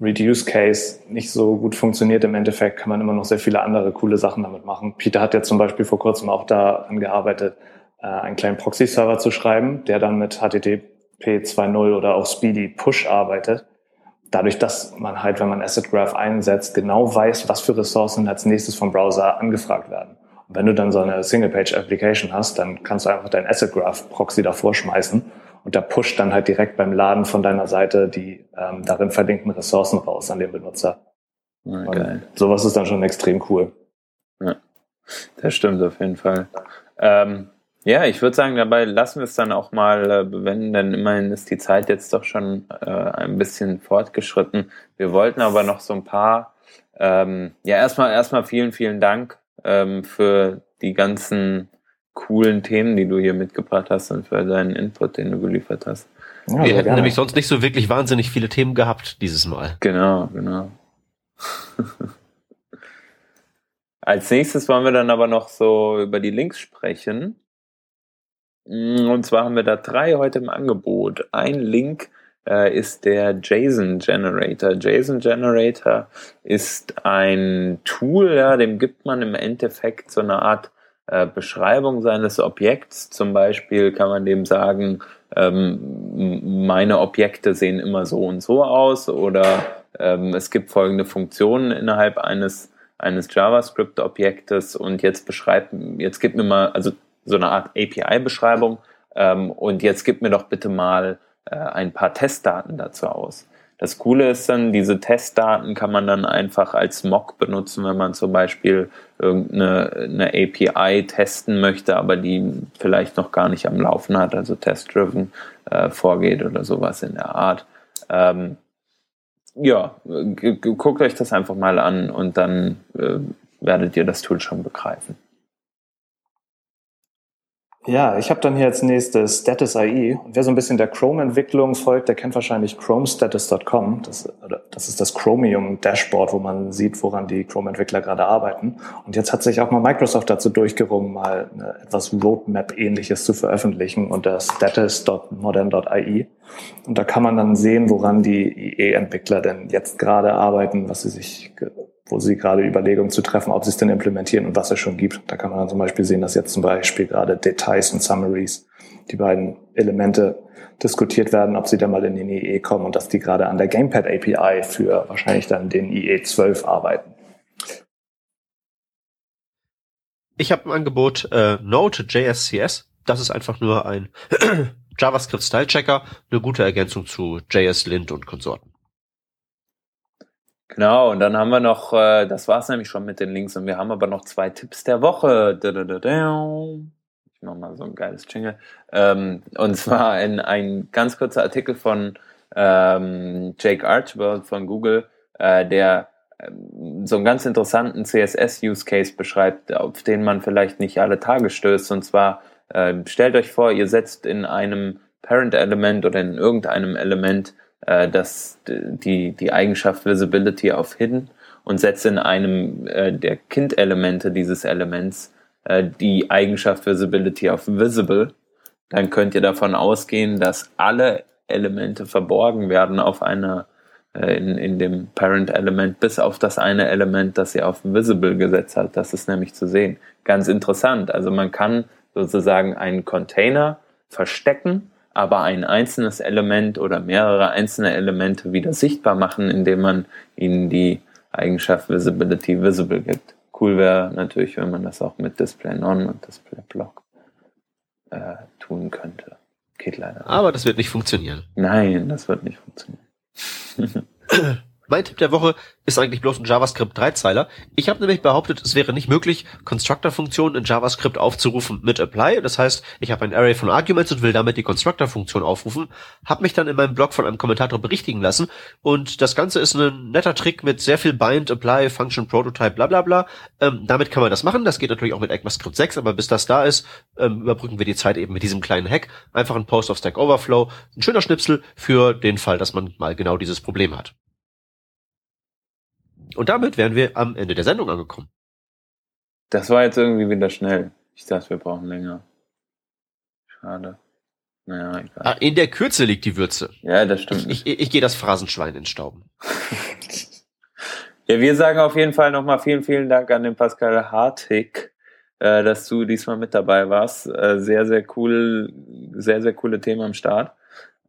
Reduce Case nicht so gut funktioniert im Endeffekt, kann man immer noch sehr viele andere coole Sachen damit machen. Peter hat ja zum Beispiel vor kurzem auch daran gearbeitet, äh, einen kleinen Proxy-Server zu schreiben, der dann mit HTTP 2.0 oder auch Speedy Push arbeitet. Dadurch, dass man halt, wenn man Asset Graph einsetzt, genau weiß, was für Ressourcen als nächstes vom Browser angefragt werden. Und wenn du dann so eine Single-Page-Application hast, dann kannst du einfach dein Asset Graph Proxy davor schmeißen und da pusht dann halt direkt beim Laden von deiner Seite die ähm, darin verlinkten Ressourcen raus an den Benutzer. Ja, geil. sowas ist dann schon extrem cool. Ja, das stimmt auf jeden Fall. Ähm, ja, ich würde sagen, dabei lassen wir es dann auch mal äh, bewenden, denn immerhin ist die Zeit jetzt doch schon äh, ein bisschen fortgeschritten. Wir wollten aber noch so ein paar, ähm, ja, erstmal, erstmal vielen, vielen Dank ähm, für die ganzen coolen Themen, die du hier mitgebracht hast und für deinen Input, den du geliefert hast. Ja, Wir hätten gerne. nämlich sonst nicht so wirklich wahnsinnig viele Themen gehabt dieses Mal. Genau, genau. Als nächstes wollen wir dann aber noch so über die Links sprechen. Mm, und zwar haben wir da drei heute im Angebot. Ein Link äh, ist der JSON Generator. JSON Generator ist ein Tool, ja, dem gibt man im Endeffekt so eine Art äh, Beschreibung seines Objekts. Zum Beispiel kann man dem sagen, ähm, meine Objekte sehen immer so und so aus oder ähm, es gibt folgende Funktionen innerhalb eines eines JavaScript-Objektes und jetzt beschreibt, jetzt gib mir mal, also so eine Art API-Beschreibung ähm, und jetzt gib mir doch bitte mal äh, ein paar Testdaten dazu aus. Das Coole ist dann, diese Testdaten kann man dann einfach als Mock benutzen, wenn man zum Beispiel irgendeine eine API testen möchte, aber die vielleicht noch gar nicht am Laufen hat, also test-driven äh, vorgeht oder sowas in der Art. Ähm, ja, guckt euch das einfach mal an und dann äh, werdet ihr das Tool schon begreifen. Ja, ich habe dann hier als nächstes Status IE. Und wer so ein bisschen der Chrome-Entwicklung folgt, der kennt wahrscheinlich chromestatus.com. Das, das ist das Chromium-Dashboard, wo man sieht, woran die Chrome-Entwickler gerade arbeiten. Und jetzt hat sich auch mal Microsoft dazu durchgerungen, mal eine, etwas Roadmap-ähnliches zu veröffentlichen unter status.modern.ie. Und da kann man dann sehen, woran die IE-Entwickler denn jetzt gerade arbeiten, was sie sich wo sie gerade Überlegungen zu treffen, ob sie es denn implementieren und was es schon gibt. Da kann man dann zum Beispiel sehen, dass jetzt zum Beispiel gerade Details und Summaries, die beiden Elemente diskutiert werden, ob sie dann mal in den IE kommen und dass die gerade an der Gamepad API für wahrscheinlich dann den IE 12 arbeiten. Ich habe ein Angebot äh, Node.js.cs. Das ist einfach nur ein JavaScript Style Checker, eine gute Ergänzung zu JS Lint und Konsorten. Genau, und dann haben wir noch, äh, das war es nämlich schon mit den Links, und wir haben aber noch zwei Tipps der Woche. Ich mache mal so ein geiles Jingle. Ähm, und zwar ein, ein ganz kurzer Artikel von ähm, Jake Archibald von Google, äh, der ähm, so einen ganz interessanten CSS-Use-Case beschreibt, auf den man vielleicht nicht alle Tage stößt. Und zwar äh, stellt euch vor, ihr setzt in einem Parent-Element oder in irgendeinem Element äh, das, die, die Eigenschaft Visibility auf Hidden und setze in einem äh, der Kind-Elemente dieses Elements äh, die Eigenschaft Visibility auf Visible, dann könnt ihr davon ausgehen, dass alle Elemente verborgen werden auf einer äh, in, in dem Parent-Element, bis auf das eine Element, das ihr auf Visible gesetzt habt. Das ist nämlich zu sehen. Ganz interessant. Also man kann sozusagen einen Container verstecken aber ein einzelnes Element oder mehrere einzelne Elemente wieder sichtbar machen, indem man ihnen die Eigenschaft Visibility Visible gibt. Cool wäre natürlich, wenn man das auch mit Display Non und Display Block äh, tun könnte. Geht leider. Aber das wird nicht funktionieren. Nein, das wird nicht funktionieren. Mein Tipp der Woche ist eigentlich bloß ein JavaScript-Dreizeiler. Ich habe nämlich behauptet, es wäre nicht möglich, Constructor-Funktionen in JavaScript aufzurufen mit Apply. Das heißt, ich habe ein Array von Arguments und will damit die Constructor-Funktion aufrufen, habe mich dann in meinem Blog von einem Kommentator berichtigen lassen und das Ganze ist ein netter Trick mit sehr viel Bind, Apply, Function, Prototype, bla bla bla. Ähm, damit kann man das machen. Das geht natürlich auch mit ECMAScript 6, aber bis das da ist, ähm, überbrücken wir die Zeit eben mit diesem kleinen Hack. Einfach ein Post auf Stack Overflow. Ein schöner Schnipsel für den Fall, dass man mal genau dieses Problem hat. Und damit wären wir am Ende der Sendung angekommen. Das war jetzt irgendwie wieder schnell. Ich dachte, wir brauchen länger. Schade. Naja, egal. Ah, in der Kürze liegt die Würze. Ja, das stimmt. Ich, ich, ich gehe das Phrasenschwein in Stauben. ja, wir sagen auf jeden Fall nochmal vielen, vielen Dank an den Pascal Hartig, äh, dass du diesmal mit dabei warst. Äh, sehr, sehr cool, sehr, sehr coole Themen am Start.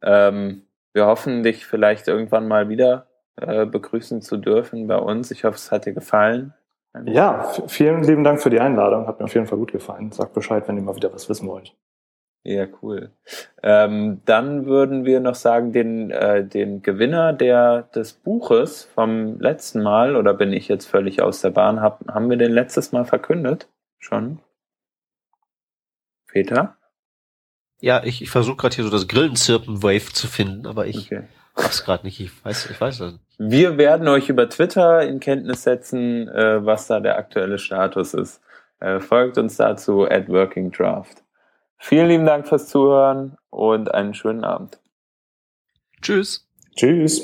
Ähm, wir hoffen, dich vielleicht irgendwann mal wieder äh, begrüßen zu dürfen bei uns. Ich hoffe, es hat dir gefallen. Ja, vielen lieben Dank für die Einladung. Hat mir auf jeden Fall gut gefallen. Sagt Bescheid, wenn ihr mal wieder was wissen wollt. Ja, cool. Ähm, dann würden wir noch sagen, den, äh, den Gewinner der, des Buches vom letzten Mal, oder bin ich jetzt völlig aus der Bahn, hab, haben wir den letztes Mal verkündet? Schon? Peter? Ja, ich, ich versuche gerade hier so das Grillenzirpen-Wave zu finden, aber ich okay. Hab's gerade nicht. Ich weiß, ich weiß das. Wir werden euch über Twitter in Kenntnis setzen, äh, was da der aktuelle Status ist. Äh, folgt uns dazu at Working Draft. Vielen lieben Dank fürs Zuhören und einen schönen Abend. Tschüss. Tschüss.